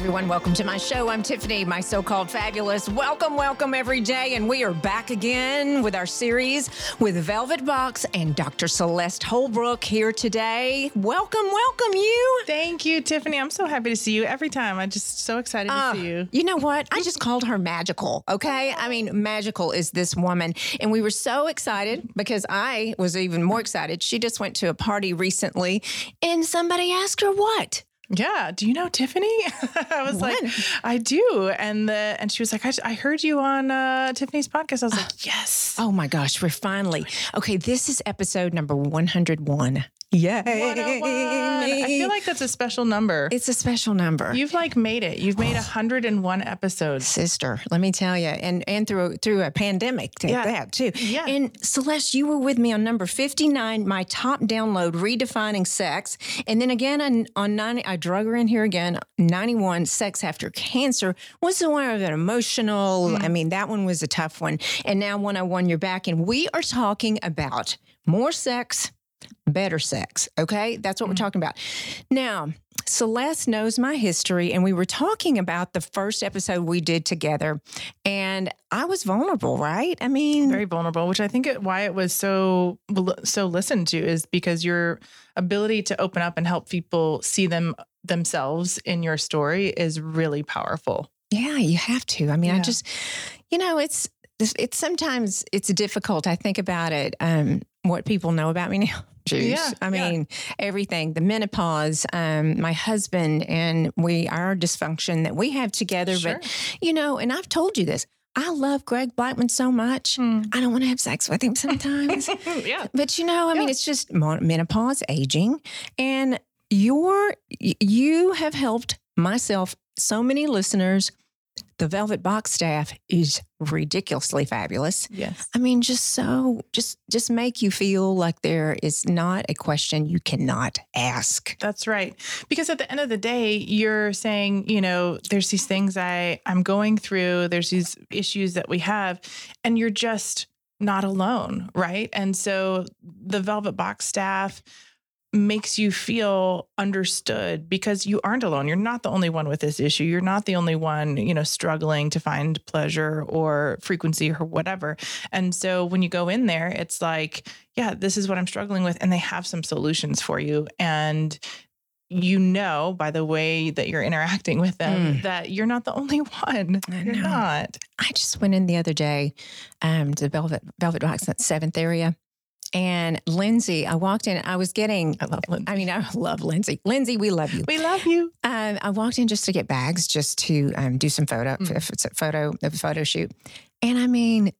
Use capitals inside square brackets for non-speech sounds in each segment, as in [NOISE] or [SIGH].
Everyone, welcome to my show. I'm Tiffany, my so called fabulous. Welcome, welcome every day. And we are back again with our series with Velvet Box and Dr. Celeste Holbrook here today. Welcome, welcome you. Thank you, Tiffany. I'm so happy to see you every time. I'm just so excited to Oh, see you. You know what? I just called her magical. Okay. I mean, magical is this woman. And we were so excited because I was even more excited. She just went to a party recently and somebody asked her what? Yeah. Do you know Tiffany? [LAUGHS] I was What? like, I do. And the and she was like, I, I heard you on uh, Tiffany's podcast. I was like, yes. Oh my gosh, we're finally okay. This is episode number 101. Yay. 101. I feel like that's a special number. it's a special number. You've like made it. You've made 101 episodes. Sister, let me tell you, and and through through a pandemic, take Yeah. that too. Yeah. And Celeste, you were with me on number fifty nine, my top download, redefining sex, and then again on on ninety, I drug her in here again. Ninety one, sex after cancer was the one of an emotional. Mm. I mean, that one was a tough one, and now one hundred one, you're back, and we are talking about more sex, better sex. Okay, that's what we're talking about. Now, Celeste knows my history, and we were talking about the first episode we did together, and I was vulnerable, right? I mean, Very vulnerable, which I think it, why it was so so listened to is because your ability to open up and help people see them themselves in your story is really powerful. yeah, you have to. I mean, I just, you know, it's it's sometimes it's difficult. I think about it, um, what people know about me now. Jeez. Yeah, I yeah. mean, everything, the menopause, um, my husband, and we, our dysfunction that we have together. But, you know, and I've told you this, I love Greg Blackman so much. Hmm. I don't want to have sex with him sometimes. [LAUGHS] yeah. But you know, I mean, it's just menopause, aging, and your you have helped myself, so many listeners. The Velvet Box staff is ridiculously fabulous. Yes. I mean, just so just just make you feel like there is not a question you cannot ask. That's right. Because at the end of the day, you're saying, you know, there's these things I I'm going through, there's these issues that we have, and you're just not alone, right? And so the Velvet Box staff makes you feel understood because you aren't alone. You're not the only one with this issue. You're not the only one, you know, struggling to find pleasure or frequency or whatever. And so when you go in there, it's like, yeah, this is what I'm struggling with. And they have some solutions for you. And you know by the way that you're interacting with them that you're not the only [LAUGHS] one. I You're not. I just went in the other day um, to Velvet Velvet Box at Seventh area, and Lindsay. I walked in. I was getting. I love Lindsay. I mean, I love Lindsay. Lindsay, we love you. We love you. Um, I walked in just to get bags, just to um, do some photo, Mm. it's a photo, a photo shoot. And I mean,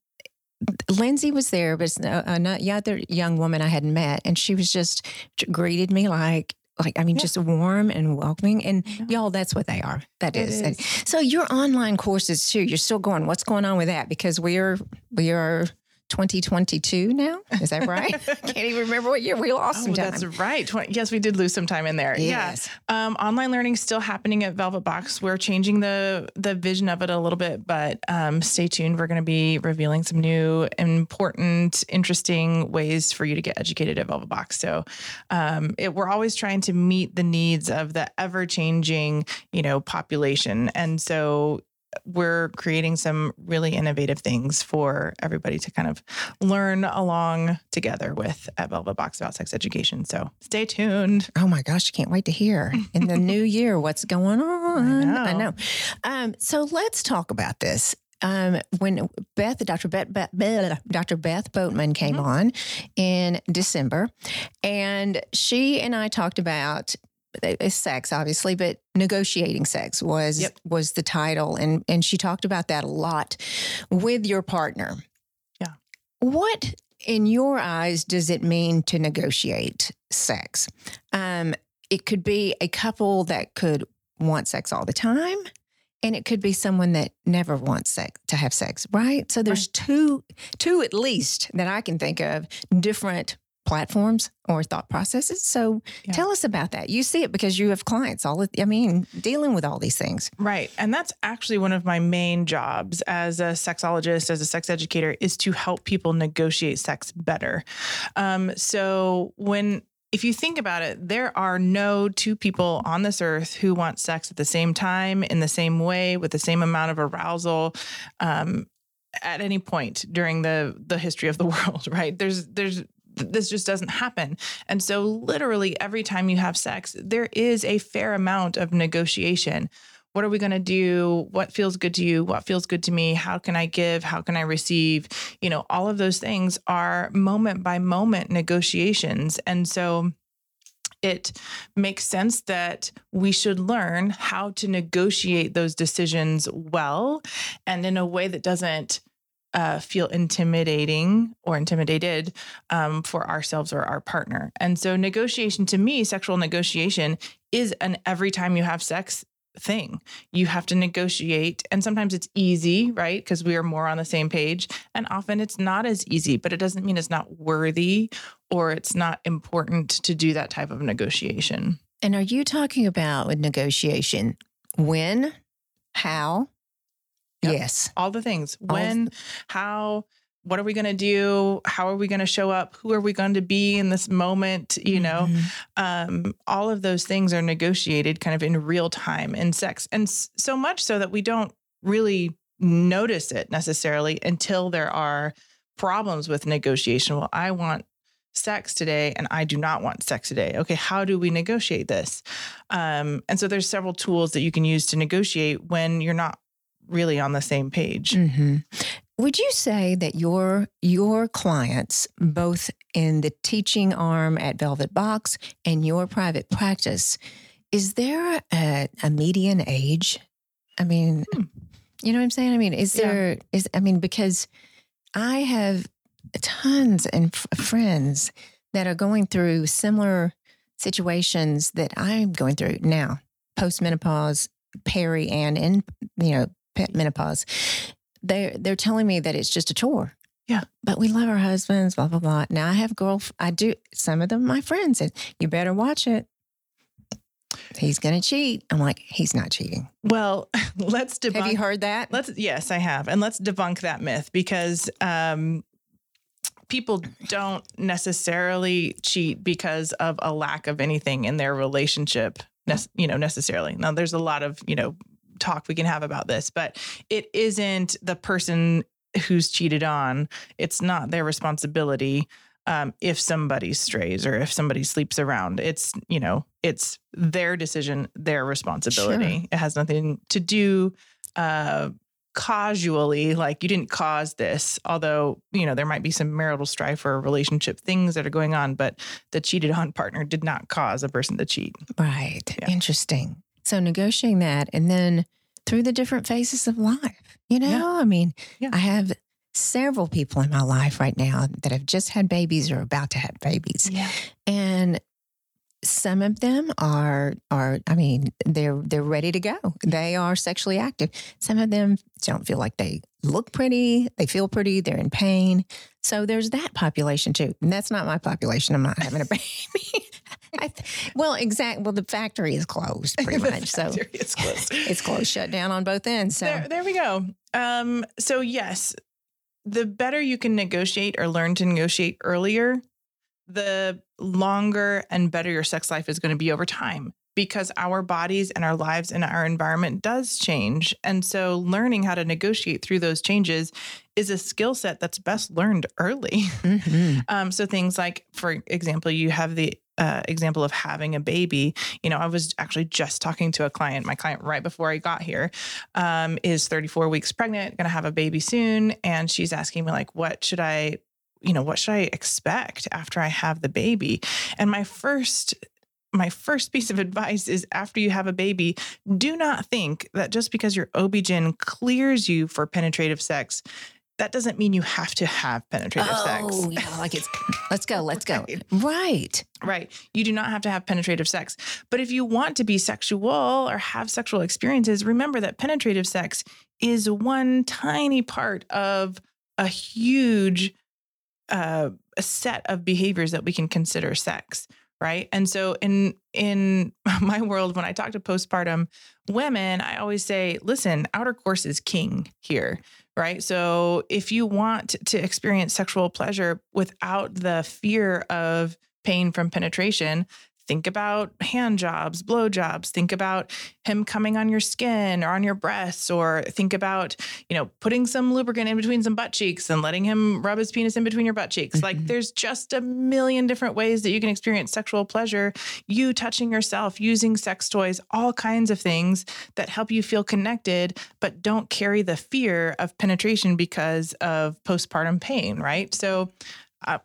Lindsay was there, but it's no- another young woman I hadn't met, and she was just greeted me like, like I mean, Yeah. just warm and welcoming. And know. y'all, that's what they are. That is. Is. so your online courses too. You're still going. What's going on with that? Because we are we are 2022 now. Is that right? [LAUGHS] Can't even remember what year we lost Oh, some time. that's right. Yes, we did lose some time in there. Yes. Yeah. Um, online learning is still happening at Velvet Box. We're changing the the vision of it a little bit, but um, stay tuned. We're going to be revealing some new, important, interesting ways for you to get educated at Velvet Box. So, um, it, we're always trying to meet the needs of the ever changing, you know, population, and so we're creating some really innovative things for everybody to kind of learn along together with at Velvet Box about sex education. So stay tuned. Oh my gosh, I can't wait to hear in the new [LAUGHS] year what's going on. I know. know. Um, so let's talk about this. Um, when Beth, Dr. Beth, Beth, Beth- Dr. Beth Boatman came Mhm. on in December, and she and I talked about uh, sex, obviously, but negotiating sex was Yep. was the title, and and she talked about that a lot with your partner. Yeah. What in your eyes does it mean to negotiate sex? Um, it could be a couple that could want sex all the time, and it could be someone that never wants sex to have sex, right? So there's two, two at least that I can think of different platforms or thought processes. So Yeah. tell us about that. You see it because you have clients. All of, I mean, dealing with all these things. Right. And that's actually one of my main jobs as a sexologist, as a sex educator, is to help people negotiate sex better. Um, so when if you think about it, there are no two people on this earth who want sex at the same time, in the same way, with the same amount of arousal, um, at any point during the the history of the [LAUGHS] world. Right? There's there's this just doesn't happen. And so, literally, every time you have sex, there is a fair amount of negotiation. What are we going to do? What feels good to you? What feels good to me? How can I give? How can I receive? You know, all of those things are moment by moment negotiations. And so, it makes sense that we should learn how to negotiate those decisions well and in a way that doesn't uh, feel intimidating or intimidated um, for ourselves or our partner. And so, negotiation to me, sexual negotiation is an every time you have sex thing. You have to negotiate. And sometimes it's easy, right? Because we are more on the same page. And often it's not as easy, but it doesn't mean it's not worthy or it's not important to do that type of negotiation. And are you talking about with negotiation when, how, Yep. Yes. All the things. When, how, what are we going to do? How are we going to show up? Who are we going to be in this moment? You know, Mhm. um, all of those things are negotiated kind of in real time in sex. And s- so much so that we don't really notice it necessarily until there are problems with negotiation. Well, I want sex today and I do not want sex today. Okay, how do we negotiate this? Um, and so there's several tools that you can use to negotiate when you're not really on the same page. Mhm. Would you say that your your clients, both in the teaching arm at Velvet Box and your private practice, is there a, a median age? I mean, Hmm. you know what I'm saying? I mean, is Yeah. there is I mean because I have tons and f- friends that are going through similar situations that I'm going through now, postmenopause, peri, and in you know menopause. They're they're telling me that it's just a chore. Yeah. but we love our husbands. Blah blah blah. Now I have girl. I do. Some of them, my friends said, "You better watch it. He's going to cheat." I'm like, "He's not cheating." Well, [LAUGHS] let's debunk Have you heard that? Let's yes, I have. And let's debunk that myth because um people don't necessarily cheat because of a lack of anything in their relationship, you know, necessarily. Now there's a lot of, you know, talk we can have about this, but it isn't the person who's cheated on. It's not their responsibility um, if somebody strays or if somebody sleeps around. It's, you know, it's their decision, their responsibility. It has nothing to do uh, causally, like you didn't cause this, although, you know, there might be some marital strife or relationship things that are going on, but the cheated on partner did not cause a person to cheat. Right. Yeah. Interesting. So negotiating that and then through the different phases of life. You know, Yeah. I mean, Yeah. I have several people in my life right now that have just had babies or about to have babies. Yeah. And some of them are are I mean, they're they're ready to go. They are sexually active. Some of them don't feel like they look pretty, they feel pretty, they're in pain. So there's that population too. And that's not my population. I'm not having a [LAUGHS] baby. I th- well, exactly. Well, the factory is closed [LAUGHS] pretty much. so is closed. [LAUGHS] it's closed, shut down on both ends. So There, there we go. Um, so yes, the better you can negotiate or learn to negotiate earlier, the longer and better your sex life is going to be over time because our bodies and our lives and our environment does change. And so learning how to negotiate through those changes is a skill set that's best learned early. Mhm. [LAUGHS] Um, so things like, for example, you have the uh, example of having a baby. You know, I was actually just talking to a client. My client right before I got here um, is 34 weeks pregnant, going to have a baby soon, and she's asking me like, "What should I?" You know, what should I expect after I have the baby? And my first my first piece of [LAUGHS] advice is after you have a baby, do not think that just because your OB-GYN clears you for penetrative sex, that doesn't mean you have to have penetrative sex. Oh, yeah, like it's let's go, let's go. [LAUGHS] Right. Right. Right. You do not have to have penetrative sex. But if you want to be sexual or have sexual experiences, remember that penetrative sex is one tiny part of a huge uh, a set of behaviors that we can consider sex. Right. And so in in [LAUGHS] my world, when I talk to postpartum women, I always say, listen, outer course is king here. Right. So if you want to experience sexual pleasure without the fear of pain from penetration, think about hand jobs, blow jobs, think about him coming on your skin or on your breasts, or think about, you know, putting some lubricant in between some butt cheeks and letting him rub his penis in between your butt cheeks. Mm-hmm. Like there's just a million different ways that you can experience sexual pleasure. You touching yourself, using sex toys, all kinds of things that help you feel connected, but don't carry the fear of penetration because of postpartum pain, right? So, uh,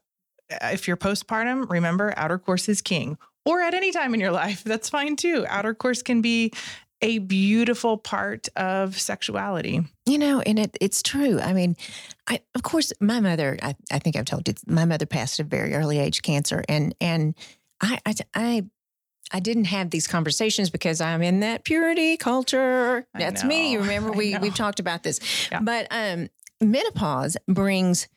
if you're postpartum, remember outer course is king or at any time in your life. That's fine too. Outer course can be a beautiful part of sexuality. You know, and it, it's true. I mean, I, of course, my mother, I, I think I've told you, my mother passed at a very early age cancer. And, and I, I, I I didn't have these conversations because I'm in that purity culture. That's me. You remember, we we've talked about this. Yeah. But um, menopause brings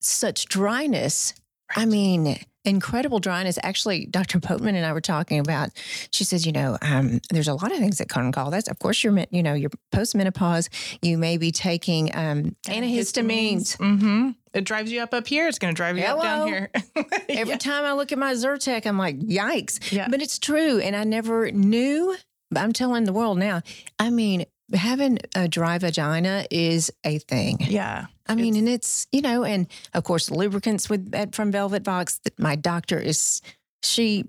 such dryness. Right. I mean, incredible dryness. Actually, Dr. Boatman and I were talking about. She says, you know, um, there's a lot of things that can call that. Of course, you're, you know, you're postmenopause. You may be taking um, antihistamines. Mm-hmm. It drives you up up here. It's going to drive you Hello. up down here. [LAUGHS] Every yeah. time I look at my Zyrtec, I'm like, yikes. Yeah. But it's true, and I never knew. I'm telling the world now. I mean, having a dry vagina is a thing. Yeah. I mean, and it's, you know, and of course, lubricants with from Velvet Box. My doctor is, she,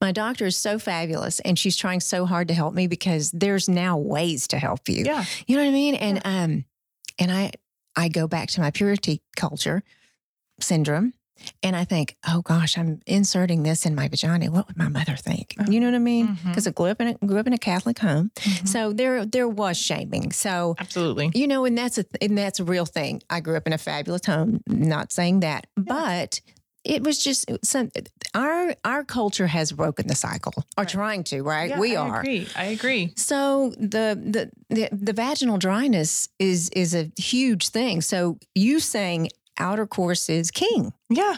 my doctor is so fabulous and she's trying so hard to help me because there's now ways to help you. Yeah. You know what I mean? And, yeah. um, and I, I go back to my purity culture syndrome and I think, oh gosh, I'm inserting this in my vagina. What would my mother think? You know what I mean? Because mm-hmm. I grew up in a, grew up in a Catholic home, mm-hmm. so there there was shaming. So absolutely, you know, and that's a and that's a real thing. I grew up in a fabulous home. Not saying that, yeah. but it was just some our our culture has broken the cycle or right. trying to right yeah, we I are agree. i agree so the, the the the vaginal dryness is is a huge thing so you saying outer course is king. Yeah.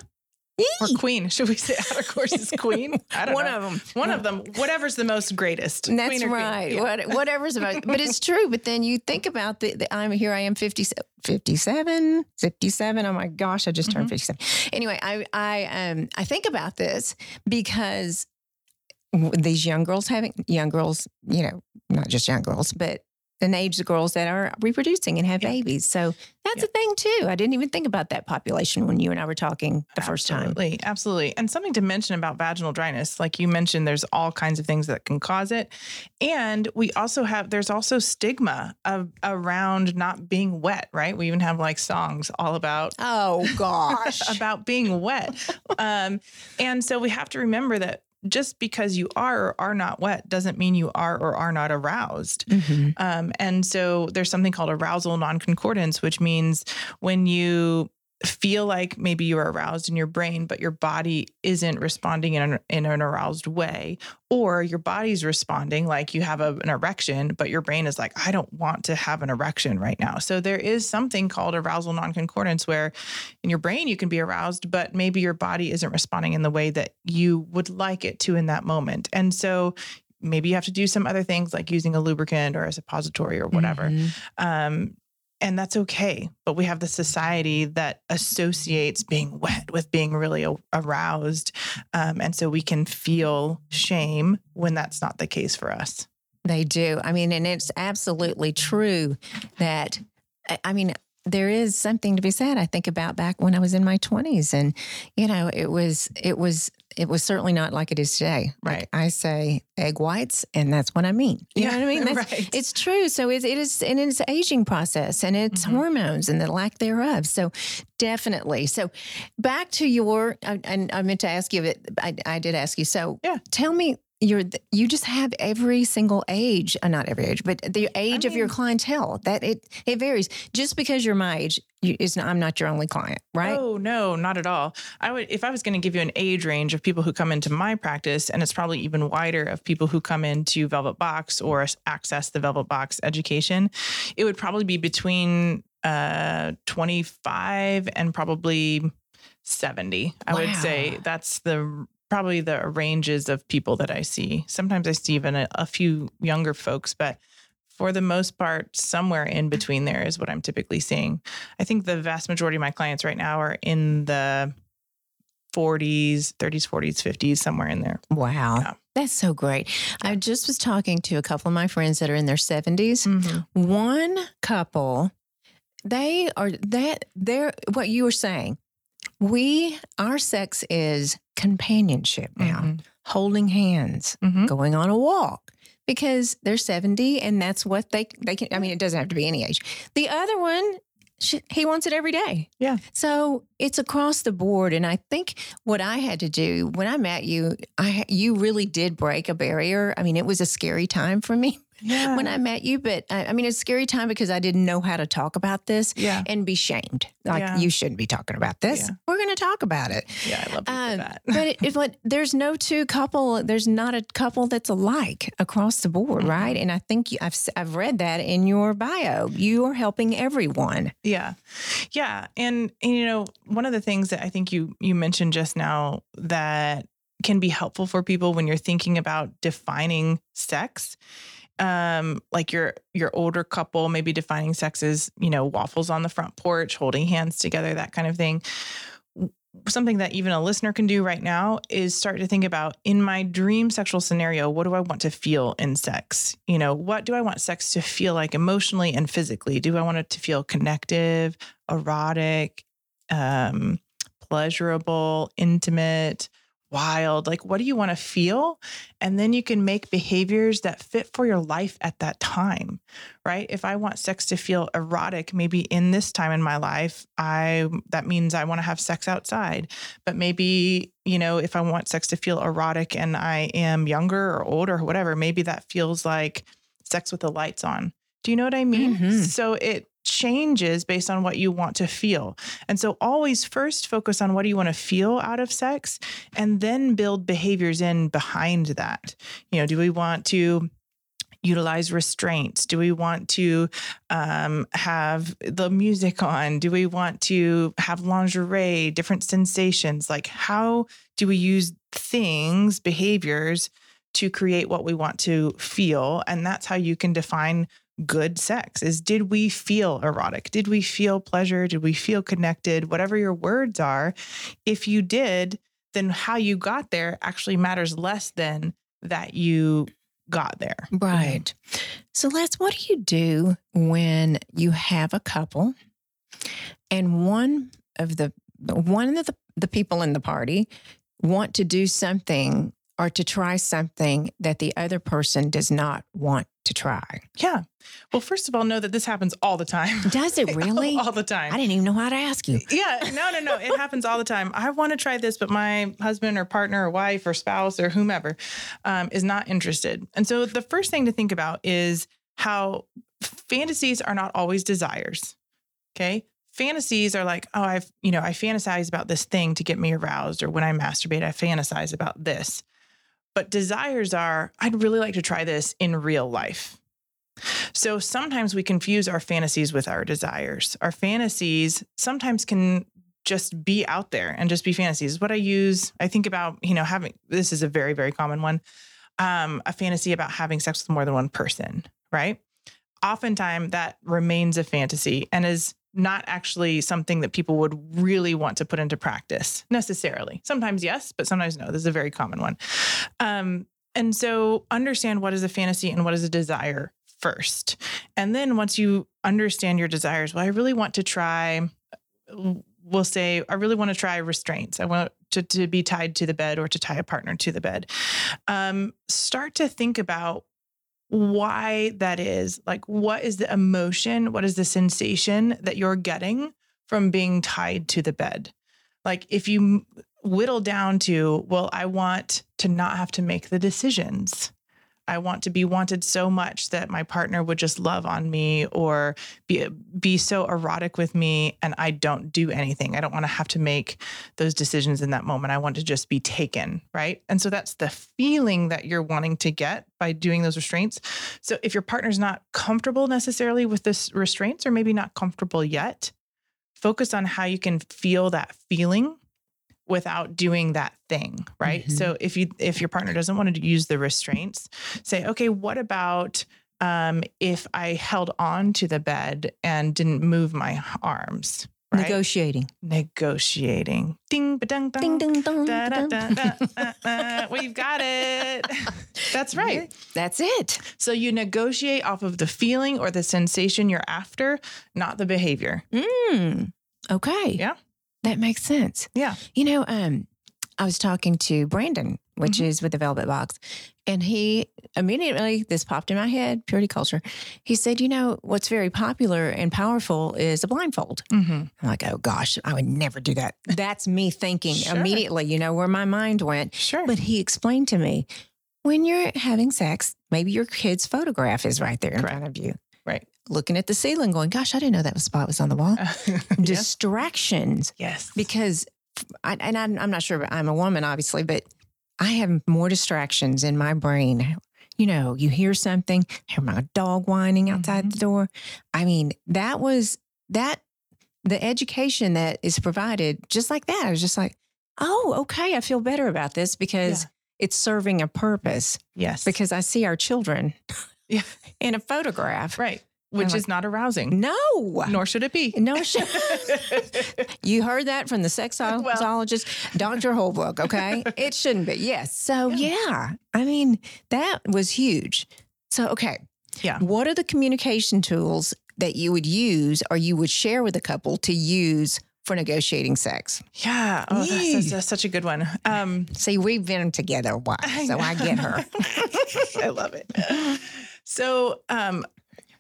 Or queen. Should we say outer course is queen? [LAUGHS] I don't One know. of them. One of them. Whatever's the most greatest. That's right. Yeah. What, whatever's about. but it's [LAUGHS] true. But then you think about the, the I'm here. I am 50, 57, 57. Oh my gosh! I just turned mm-hmm. 57. Anyway, I I um I think about this because these young girls having young girls, you know, not just young girls, but and age the girls that are reproducing and have yeah. babies. So that's yeah. a thing too. I didn't even think about that population when you and I were talking the first time. Absolutely. Absolutely. And something to mention about vaginal dryness, like you mentioned, there's all kinds of things that can cause it. And we also have, there's also stigma of, around not being wet, right? We even have like songs all about, oh [LAUGHS] gosh, about being wet. um, and so we have to remember that just because you are or are not wet doesn't mean you are or are not aroused. Mm-hmm. Um, and so there's something called arousal non-concordance, which means when you feel like maybe you're aroused in your brain, but your body isn't responding in an, in an aroused way, or your body's responding like you have a, an erection, but your brain is like, I don't want to have an erection right now. So there is something called arousal non-concordance where in your brain you can be aroused, but maybe your body isn't responding in the way that you would like it to in that moment. And so maybe you have to do some other things like using a lubricant or a suppository or whatever mm-hmm. um, and that's okay. But we have the society that associates being wet with being really aroused. Um, and so we can feel shame when that's not the case for us. They do. I mean, and it's absolutely true that, I mean, there is something to be said. I think about back when I was in my 20s and you know, it was it was it was certainly not like it is today. Right. Like I say egg whites and that's what I mean. You yeah, know what I mean? [LAUGHS] That's, right. It's true. So it, it is and it's aging process and it's mm-hmm. hormones and the lack thereof. So definitely. So back to your I, I meant to ask you I, I did ask you. So yeah. tell me you're you just have every single age, uh, not every age, but the age I mean, of your clientele. That it it varies. Just because you're my age, you, is I'm not your only client, right? Oh no, not at all. I would if I was going to give you an age range of people who come into my practice, and it's probably even wider of people who come into Velvet Box or access the Velvet Box education, it would probably be between uh 25 and probably 70 i wow. would say that's the probably the ranges of people that I see. Sometimes I see even a, a few younger folks, but for the most part, somewhere in between there is what I'm typically seeing. I think the vast majority of my clients right now are in the 40s, 30s, 40s, 50s, somewhere in there. Wow. Yeah. That's so great. I just was talking to a couple of my friends that are in their 70s. Mm-hmm. One couple, they are that they're what you were saying. We our sex is companionship now, Mhm. holding hands, Mhm. going on a walk because they're 70 and that's what they they can I mean it doesn't have to be any age. The other one she, he wants it every day. Yeah. So it's across the board and I think what I had to do when I met you I you really did break a barrier. I mean it was a scary time for me Yeah. when I met you, but I, I mean, it's a scary time because I didn't know how to talk about this yeah. and be shamed. Like, Yeah. you shouldn't be talking about this. We're going to talk about it. Yeah. I love Um, that. but it, it, what, there's no two couple, there's not a couple that's alike across the board, Mhm. right? And I think you, I've, I've read that in your bio. You are helping everyone. Yeah. Yeah. And, and you know, one of the things that I think you you mentioned just now that can be helpful for people when you're thinking about defining sex. Um, like your your older couple maybe defining sex as, you know, waffles on the front porch, holding hands together, that kind of thing. Something that even a listener can do right now is start to think about in my dream sexual scenario, what do I want to feel in sex? You know, what do I want sex to feel like emotionally and physically? Do I want it to feel connective, erotic, um, pleasurable, intimate, wild? Like, what do you want to feel? And then you can make behaviors that fit for your life at that time, right? If I want sex to feel erotic, maybe in this time in my life, I that means I want to have sex outside. But maybe, you know, if I want sex to feel erotic and I am younger or older or whatever, maybe that feels like sex with the lights on. Do you know what I mean? Mhm. So it changes based on what you want to feel. And so always first focus on what do you want to feel out of sex and then build behaviors in behind that. You know, do we want to utilize restraints? Do we want to um, have the music on? Do we want to have lingerie, different sensations? Like, how do we use things, behaviors to create what we want to feel? And that's how you can define good sex is did we feel erotic? Did we feel pleasure? Did we feel connected? Whatever your words are if you did then how you got there actually matters less than that you got there. Right. So, Les, what do you do when you have a couple and one of the one of the, the people in the party want to do something or to try something that the other person does not want to try? yeah well first of all know that this happens all the time [LAUGHS] Does it [LAUGHS] really? all the time I didn't even know how to ask you. yeah, no, no, no. It happens all the time. I want to try this, but my husband or partner or wife or spouse or whomever um, is not interested. And so the first thing to think about is how fantasies are not always desires. Okay. Fantasies are like, oh, I've, you know, I fantasize about this thing to get me aroused, or when I masturbate, I fantasize about this. But desires are, I'd really like to try this in real life. So sometimes we confuse our fantasies with our desires. Our fantasies sometimes can just be out there and just be fantasies. What I use, I think about, you know, having this is a very, very common one. Um, a fantasy about having sex with more than one person, right? Oftentimes that remains a fantasy and is not actually something that people would really want to put into practice necessarily. Sometimes yes, but sometimes no. This is a very common one. Um, and so understand what is a fantasy and what is a desire first. And then once you understand your desires, well, I really want to try, we'll say, I really want to try restraints. I want to, to be tied to the bed or to tie a partner to the bed. Um, start to think about why that is. Like, what is the emotion? What is the sensation that you're getting from being tied to the bed? Like, if you whittle down to, well, I want to not have to make the decisions. I want to be wanted so much that my partner would just love on me or be be so erotic with me and I don't do anything. I don't want to have to make those decisions in that moment. I want to just be taken, right? And so that's the feeling that you're wanting to get by doing those restraints. So if your partner's not comfortable necessarily with this restraints or maybe not comfortable yet, focus on how you can feel that feeling without doing that thing right Mhm. so if you if your partner doesn't want to use the restraints say okay what about um if i held on to the bed and didn't move my arms right? Negotiating. Negotiating. Ding, ba-ding, Ding, ding, dong, Da, da, da, da, We've got it. [LAUGHS] That's right. That's it. So you negotiate off of the feeling or the sensation you're after, not the behavior. Mm. Okay. Yeah. That makes sense. Yeah. You know, um, I was talking to Brandon, which Mhm. is with the Velvet Box, and he immediately this popped in my head. Purity culture. He said, "You know what's very popular and powerful is a blindfold." Mm-hmm. I'm like, "Oh gosh, I would never do that." That's me thinking Sure. immediately. You know where my mind went. Sure. But he explained to me when you're having sex, maybe your kid's photograph is right there in Correct. front of you. Looking at the ceiling, going, "Gosh, I didn't know that spot was on the wall." [LAUGHS] Distractions yes. because I, and I'm, I'm not sure, but I'm a woman, obviously, but I have more distractions in my brain. You know, you hear something, hear my dog whining outside Mhm. the door. I mean, that was that the education that is provided just like that. I was just like, oh, okay, I feel better about this because Yeah. it's serving a purpose yes. because I see our children Yeah. [LAUGHS] in a photograph. right. Which like- is not arousing. No, Nor should it be. no, sh- [LAUGHS] You heard that from the sexologist, Dr. Holbrook, okay? it shouldn't be. Yes. So, yeah. I mean, that was huge. So, okay. Yeah. What are the communication tools that you would use or you would share with a couple to use for negotiating sex? yeah. Oh, that's, that's, that's such a good one. Um, See, we've been together a while, so I get her. [LAUGHS] I love it. So, um,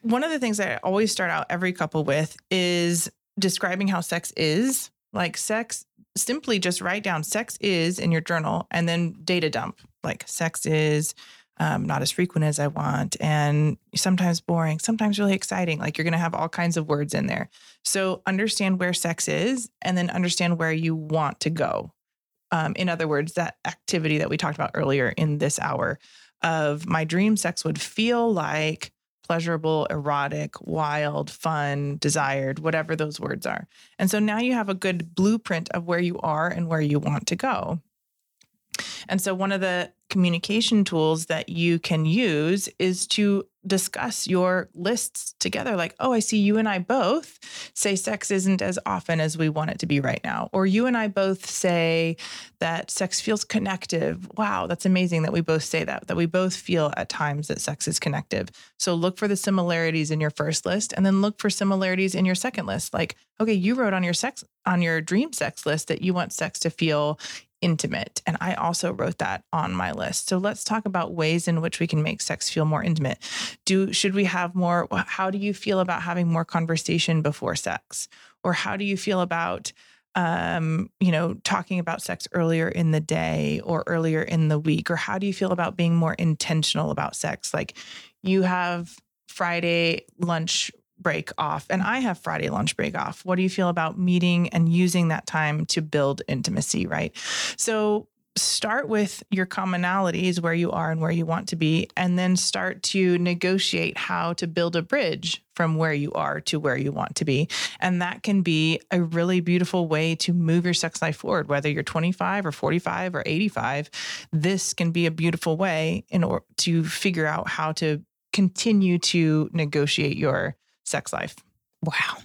one of the things that I always start out every couple with is describing how sex is. Like sex, simply just write down sex is in your journal and then data dump. Like sex is um, not as frequent as I want and sometimes boring, sometimes really exciting. Like you're going to have all kinds of words in there. So understand where sex is and then understand where you want to go. Um, in other words, that activity that we talked about earlier in this hour of my dream sex would feel like pleasurable, erotic, wild, fun, desired, whatever those words are. And so now you have a good blueprint of where you are and where you want to go. And so, one of the communication tools that you can use is to discuss your lists together. Like, oh, I see you and I both say sex isn't as often as we want it to be right now. Or you and I both say that sex feels connective. Wow, that's amazing that we both say that, that we both feel at times that sex is connective. So, look for the similarities in your first list and then look for similarities in your second list. Like, okay, you wrote on your sex, on your dream sex list that you want sex to feel intimate. And I also wrote that on my list. So let's talk about ways in which we can make sex feel more intimate. Do should we have more how do you feel about having more conversation before sex? Or how do you feel about um, you know, talking about sex earlier in the day or earlier in the week? Or how do you feel about being more intentional about sex? Like you have Friday lunch break off and I have Friday lunch break off. What do you feel about meeting and using that time to build intimacy, right? So start with your commonalities where you are and where you want to be and then start to negotiate how to build a bridge from where you are to where you want to be and that can be a really beautiful way to move your sex life forward whether you're 25 or 45 or 85 this can be a beautiful way in order to figure out how to continue to negotiate your sex life Wow.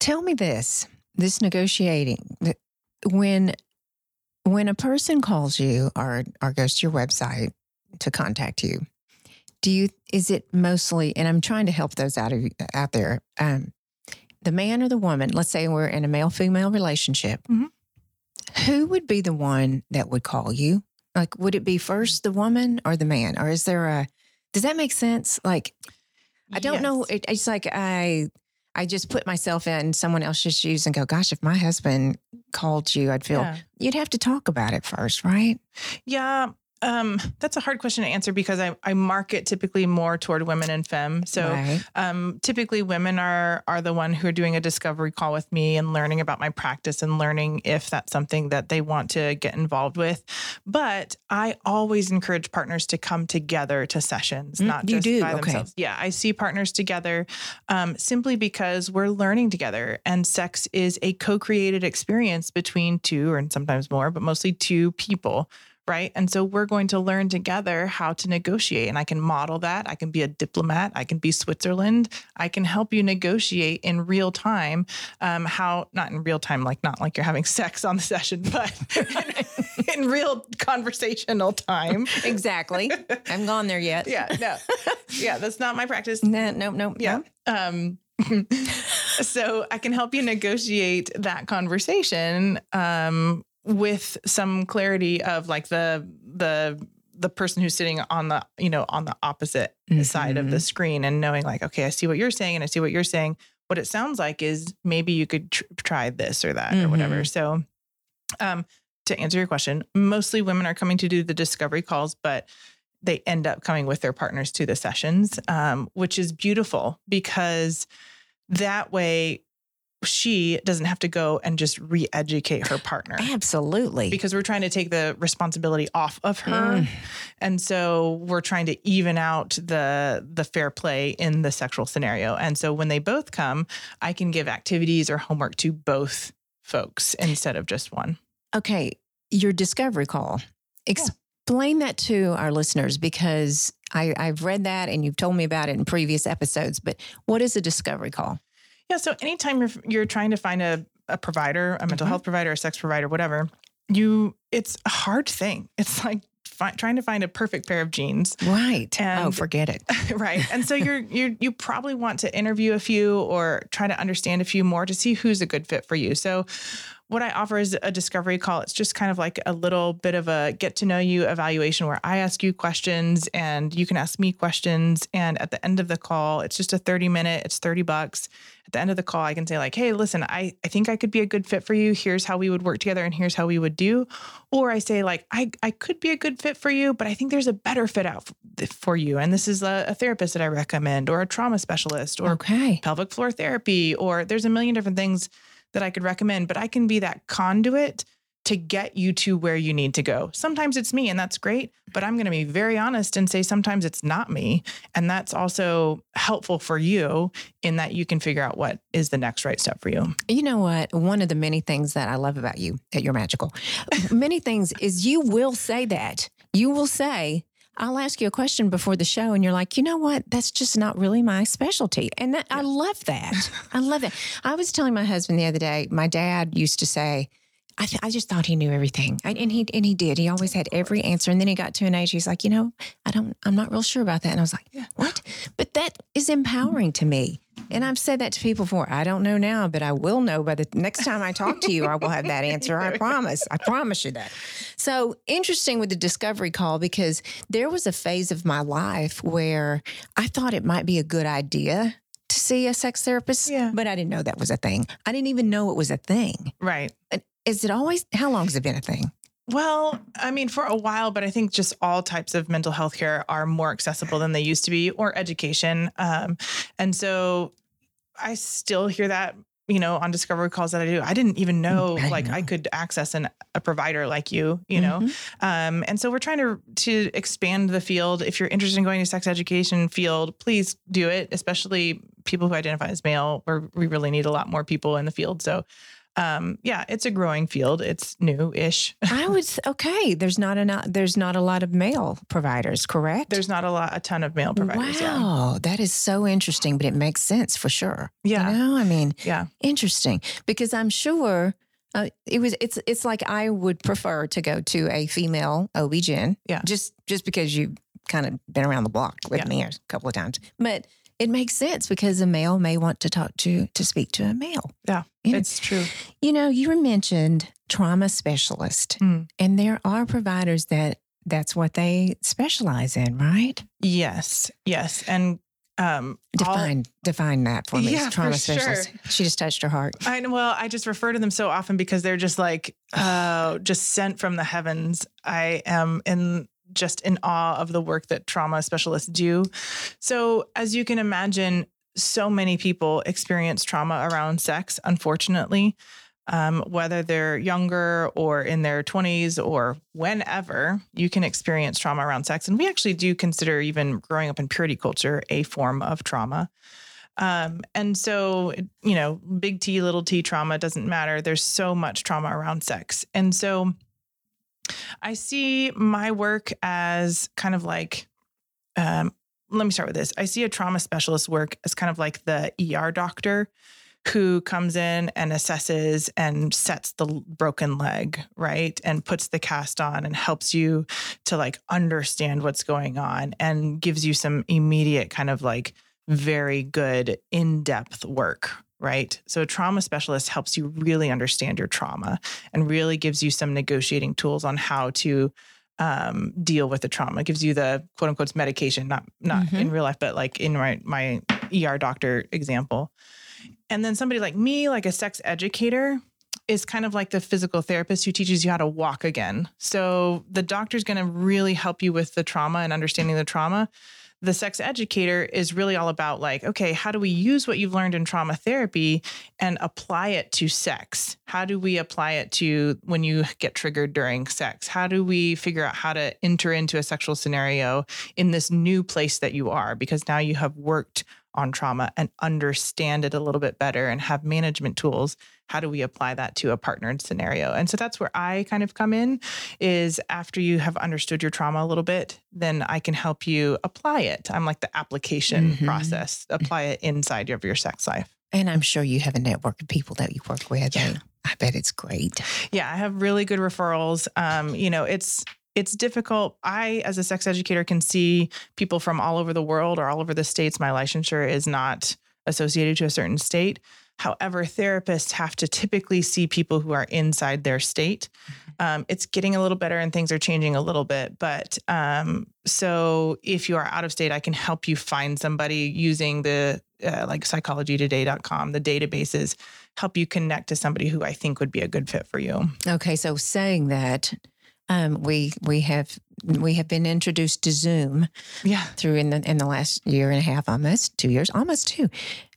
Tell me this, this negotiating, when when a person calls you or or goes to your website to contact you, do you is it mostly and I'm trying to help those out of out there um the man or the woman, let's say we're in a male female relationship. Mhm. Who would be the one that would call you? Like would it be first the woman or the man or is there a does that make sense? Like I don't know. It, it's like I I just put myself in someone else's shoes and go, gosh, if my husband called you, I'd feel Yeah. you'd have to talk about it first, right? Yeah. Um, that's a hard question to answer because I, I market typically more toward women and femme. So right. um, typically women are are the one who are doing a discovery call with me and learning about my practice and learning if that's something that they want to get involved with. But I always encourage partners to come together to sessions, Mm, not just do? by Okay. themselves. Yeah, I see partners together um, simply because we're learning together, and sex is a co-created experience between two, or sometimes more, but mostly two people right? And so we're going to learn together how to negotiate. And I can model that. I can be a diplomat. I can be Switzerland. I can help you negotiate in real time um, how, not in real time, like not like you're having [LAUGHS] sex on the session, but in, [LAUGHS] in real conversational time. Exactly. I haven't gone there yet. Yeah, no. Yeah, that's not my practice. No, no, no. Yeah. Um, [LAUGHS] so I can help you negotiate that conversation um, with some clarity of like the the the person who's sitting on the you know on the opposite mm-hmm. side of the mm-hmm. screen and knowing like okay I see what you're saying and I see what you're saying what it sounds like is maybe you could tr- try this or that mm-hmm. or whatever so um to answer your question mostly women are coming to do the discovery calls but they end up coming with their partners to the sessions um, which is beautiful because that way she doesn't have to go and just re-educate her partner. Absolutely. Because we're trying to take the responsibility off of her. Mm. And so we're trying to even out the the fair play in the sexual scenario. And so when they both come, I can give activities or homework to both folks instead of just one. Okay, your discovery call. Explain yeah. that to our listeners because I, I've read that and you've told me about it in previous episodes, but what is a discovery call? Yeah. So anytime you're you're trying to find a, a provider, a mental mm-hmm. health provider, a sex provider, whatever, you it's a hard thing. [LAUGHS] It's like fi- trying to find a perfect pair of jeans. Right. Oh, and, oh, forget it. [LAUGHS] right. And so you're you you probably want to interview a few or try to understand a few more to see who's a good fit for you. So what I offer is a discovery call. It's just kind of like a little bit of a get to know you evaluation where I ask you questions and you can ask me questions. And at the end of the call, it's just a 30 minute, it's 30 bucks. At the end of the call, I can say, like, hey, listen, I, I think I could be a good fit for you. Here's how we would work together and here's how we would do. Or I say, like, I, I could be a good fit for you, but I think there's a better fit out for you. And this is a, a therapist that I recommend, or a trauma specialist, or okay. pelvic floor therapy, or there's a million different things that I could recommend, but I can be that conduit to get you to where you need to go. Sometimes it's me and that's great, but I'm going to be very honest and say sometimes it's not me. And that's also helpful for you in that you can figure out what is the next right step for you. You know what? One of the many things that I love about you that you're magical, many things is you will say that. You will say, I'll ask you a question before the show, and you're like, you know what? That's just not really my specialty. And that, I love that. [LAUGHS] I love that. I was telling my husband the other day, my dad used to say, I, th- I just thought he knew everything, I, and he and he did. He always had every answer. And then he got to an age, he's like, you know, I don't, I'm not real sure about that. And I was like, what? But that is empowering to me. And I've said that to people before. I don't know now, but I will know by the next time I talk to you. I will have that answer. I [LAUGHS] promise. I promise you that. So interesting with the discovery call because there was a phase of my life where I thought it might be a good idea to see a sex therapist, yeah. but I didn't know that was a thing. I didn't even know it was a thing. Right. Is it always, how long has it been a thing? Well, I mean, for a while, but I think just all types of mental health care are more accessible than they used to be, or education. Um, and so I still hear that, you know, on discovery calls that I do. I didn't even know I like know. I could access an, a provider like you, you mm-hmm. know. Um, and so we're trying to to expand the field. If you're interested in going to sex education field, please do it, especially people who identify as male, where we really need a lot more people in the field. So um, yeah, it's a growing field. It's new-ish. I would okay. There's not enough. There's not a lot of male providers, correct? There's not a lot, a ton of male providers. Wow, yeah. that is so interesting, but it makes sense for sure. Yeah, you know, I mean, yeah, interesting because I'm sure. Uh, it was it's it's like I would prefer to go to a female OB-GYN. Yeah. Just just because you've kind of been around the block with yeah. me a couple of times. But it makes sense because a male may want to talk to to speak to a male. Yeah, know, it's true. You know, you mentioned trauma specialist, mm. and there are providers that that's what they specialize in, right? Yes, yes, and um, define all, define that for me. Yeah, trauma for specialist. Sure. She just touched her heart. I know. Well, I just refer to them so often because they're just like, oh, just sent from the heavens. I am in just in awe of the work that trauma specialists do. So, as you can imagine, so many people experience trauma around sex, unfortunately, um, whether they're younger or in their 20s or whenever, you can experience trauma around sex. And we actually do consider even growing up in purity culture a form of trauma. Um, and so, you know, big T, little t trauma doesn't matter. There's so much trauma around sex. And so, I see my work as kind of like, um, let me start with this. I see a trauma specialist work as kind of like the ER doctor who comes in and assesses and sets the broken leg, right? And puts the cast on and helps you to like understand what's going on and gives you some immediate kind of like very good in depth work, right? So a trauma specialist helps you really understand your trauma and really gives you some negotiating tools on how to um, deal with the trauma. It gives you the quote unquote medication, not not mm-hmm. in real life, but like in my my ER doctor example. And then somebody like me, like a sex educator, is kind of like the physical therapist who teaches you how to walk again. So the doctor's going to really help you with the trauma and understanding the trauma the sex educator is really all about like, okay, how do we use what you've learned in trauma therapy and apply it to sex? How do we apply it to when you get triggered during sex? How do we figure out how to enter into a sexual scenario in this new place that you are? Because now you have worked on trauma and understand it a little bit better and have management tools how do we apply that to a partnered scenario and so that's where i kind of come in is after you have understood your trauma a little bit then i can help you apply it i'm like the application mm-hmm. process apply it inside of your sex life and i'm sure you have a network of people that you work with yeah. I bet it's great. Yeah, I have really good referrals. Um, you know, it's it's difficult. I, as a sex educator, can see people from all over the world or all over the states. My licensure is not associated to a certain state. However, therapists have to typically see people who are inside their state. Mm-hmm. Um, it's getting a little better and things are changing a little bit. But um, so if you are out of state, I can help you find somebody using the uh, like psychologytoday.com, the databases, help you connect to somebody who I think would be a good fit for you. Okay. So saying that, um, we we have we have been introduced to Zoom, yeah, through in the in the last year and a half, almost two years, almost two.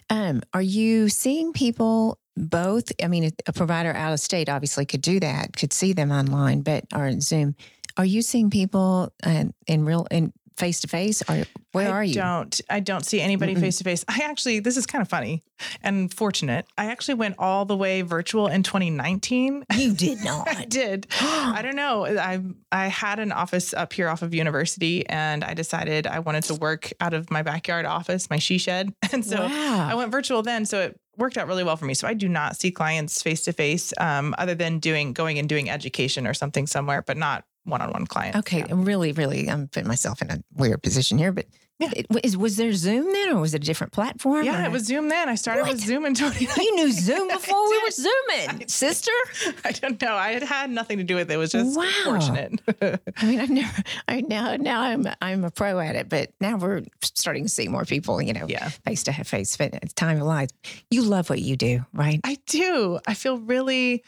Um, are you seeing people both? I mean, a provider out of state obviously could do that, could see them online, but or Zoom. Are you seeing people uh, in real in face to face where I are you? Don't I don't see anybody face to face. I actually this is kind of funny and fortunate. I actually went all the way virtual in 2019. You [LAUGHS] did not. I did. I don't know. I I had an office up here off of university and I decided I wanted to work out of my backyard office, my she shed. [LAUGHS] And so wow. I went virtual then so it worked out really well for me. So I do not see clients face to face other than doing going and doing education or something somewhere, but not one-on-one clients. Okay, yeah. really, really, I'm putting myself in a weird position here, but yeah. It, was there Zoom then, or was it a different platform? Yeah, or? it was Zoom then. I started what? with Zoom in 2019. You knew Zoom [LAUGHS] before we were Zooming, sister. [LAUGHS] I don't know. I had had nothing to do with it. It was just wow. fortunate. [LAUGHS] I mean, I've never. I now now I'm I'm a pro at it, but now we're starting to see more people. You know, yeah, face to face. It's time of life. You love what you do, right? I do. I feel really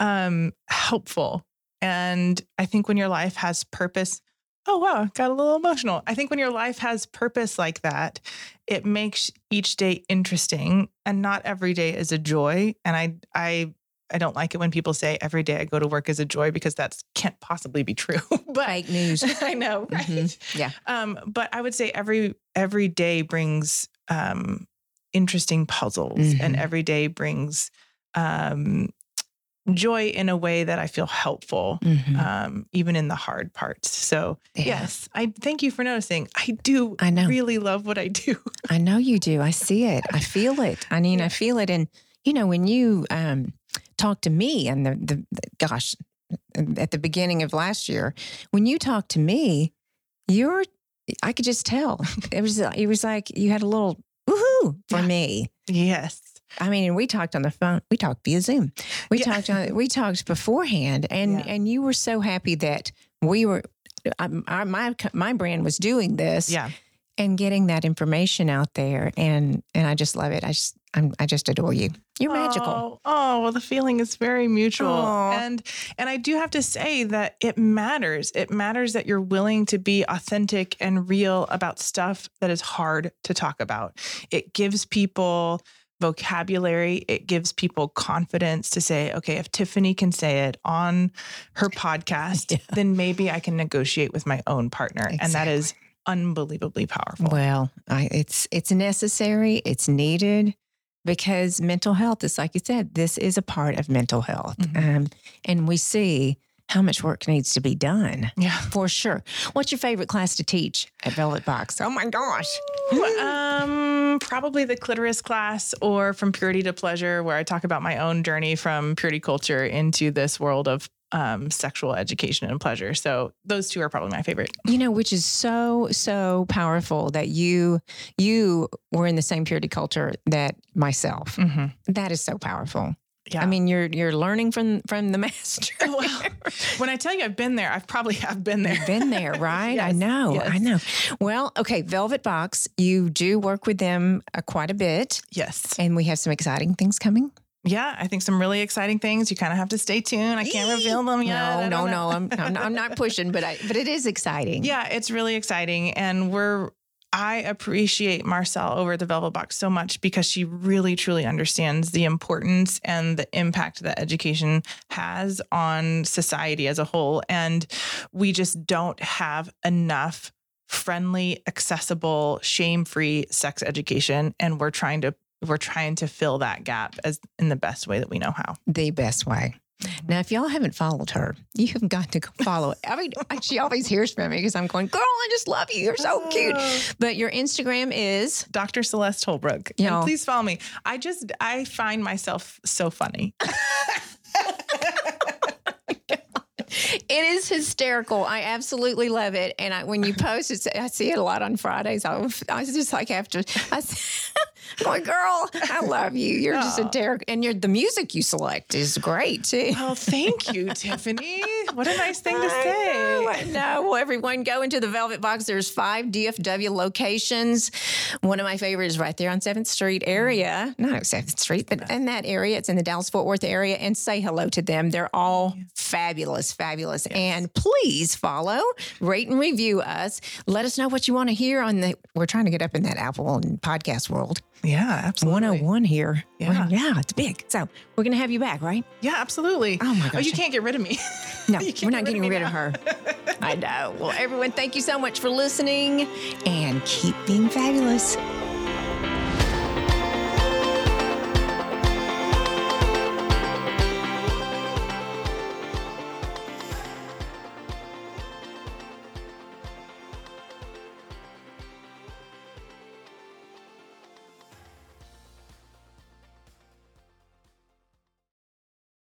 um helpful and I think when your life has purpose, oh wow, got a little emotional. I think when your life has purpose like that, it makes each day interesting and not every day is a joy. And I I I don't like it when people say every day I go to work is a joy because that can't possibly be true. [LAUGHS] but Fake news. [LAUGHS] I know, right? Mm-hmm. Yeah. Um, but I would say every every day brings um, interesting puzzles, mm-hmm. and every day brings um, joy in a way that I feel helpful, mm-hmm. um, even in the hard parts. So, yeah. yes, I thank you for noticing. I do I know. really love what I do. [LAUGHS] I know you do. I see it. I feel it. I mean, yeah. I feel it. And, you know, when you um, talk to me and the, the, the, gosh, at the beginning of last year, when you talk to me, you're, I could just tell. [LAUGHS] It was, it was like you had a little woohoo for yeah. me. Yes. I mean, we talked on the phone. We talked via Zoom. We yeah. talked on. We talked beforehand, and yeah. and you were so happy that we were. Um, our, my my brand was doing this. Yeah. And getting that information out there, and and I just love it. I just I'm, i just adore you. You're magical. Oh, oh, well, the feeling is very mutual, Aww. and and I do have to say that it matters. It matters that you're willing to be authentic and real about stuff that is hard to talk about. It gives people vocabulary. It gives people confidence to say, okay, if Tiffany can say it on her [LAUGHS] podcast, yeah. then maybe I can negotiate with my own partner. Exactly. And that is unbelievably powerful. Well, I, it's it's necessary, it's needed because mental health is like you said, this is a part of mental health. Mm-hmm. Um, and we see how much work needs to be done. Yeah. For sure. What's your favorite class to teach at Velvet Box? Oh my gosh. um, probably the clitoris class or from purity to pleasure, where I talk about my own journey from purity culture into this world of um, sexual education and pleasure. So those two are probably my favorite. You know, which is so so powerful that you you were in the same purity culture that myself. Mm-hmm. That is so powerful. Yeah. I mean, you're you're learning from from the [LAUGHS] master. well, when I tell you I've been there, I've probably have been there. You've been there, [LAUGHS] right? I Yes, know, I know. Well, okay, Velvet Box, you do work with them uh, quite a bit, Yes. and we have some exciting things coming. Yeah, I think some really exciting things. You kind of have to stay tuned. I can't reveal them yet. No, no, no. I'm, I'm I'm not pushing, but I but it is exciting. [LAUGHS] Yeah, it's really exciting. And we're, I appreciate Marcel over the Velvet Box so much because she really truly understands the importance and the impact that education has on society as a whole. And we just don't have enough friendly, accessible, shame free sex education. And we're trying to, we're trying to fill that gap as in the best way that we know how. the best way. Now, if y'all haven't followed her, you have got to go [LAUGHS] follow. I mean, [LAUGHS] she always hears from me because I'm going, girl, I just love you. You're so cute. Oh. But your Instagram is Dr. Celeste Holbrook. And please follow me. I just I find myself so funny. [LAUGHS] it is hysterical. I absolutely love it. And I, when you post it, I see it a lot on Fridays. I, I just like, after I going, girl, I love you. You're just a hysterical. And your the music you select is great too. Oh, thank you, [LAUGHS] Tiffany. What a nice thing to I say. know, I know. Well, everyone go into the Velvet Box. There's five DFW locations. One of my favorites is right there on 7th Street area. Mm. Not at 7th Street, but in that area. It's in the Dallas Fort Worth area. And say hello to them. They're all fabulous, fabulous. And please follow, rate, and review us. Let us know what you want to hear on the. We're trying to get up in that Apple and podcast world. Yeah, absolutely. 101 here. Yeah. Yeah, it's big. So we're going to have you back, right? Yeah, absolutely. Oh my gosh. Oh, you can't get rid of me. [LAUGHS] No, we're get getting me rid of her. [LAUGHS] I know. Well, everyone, thank you so much for listening and keep being fabulous.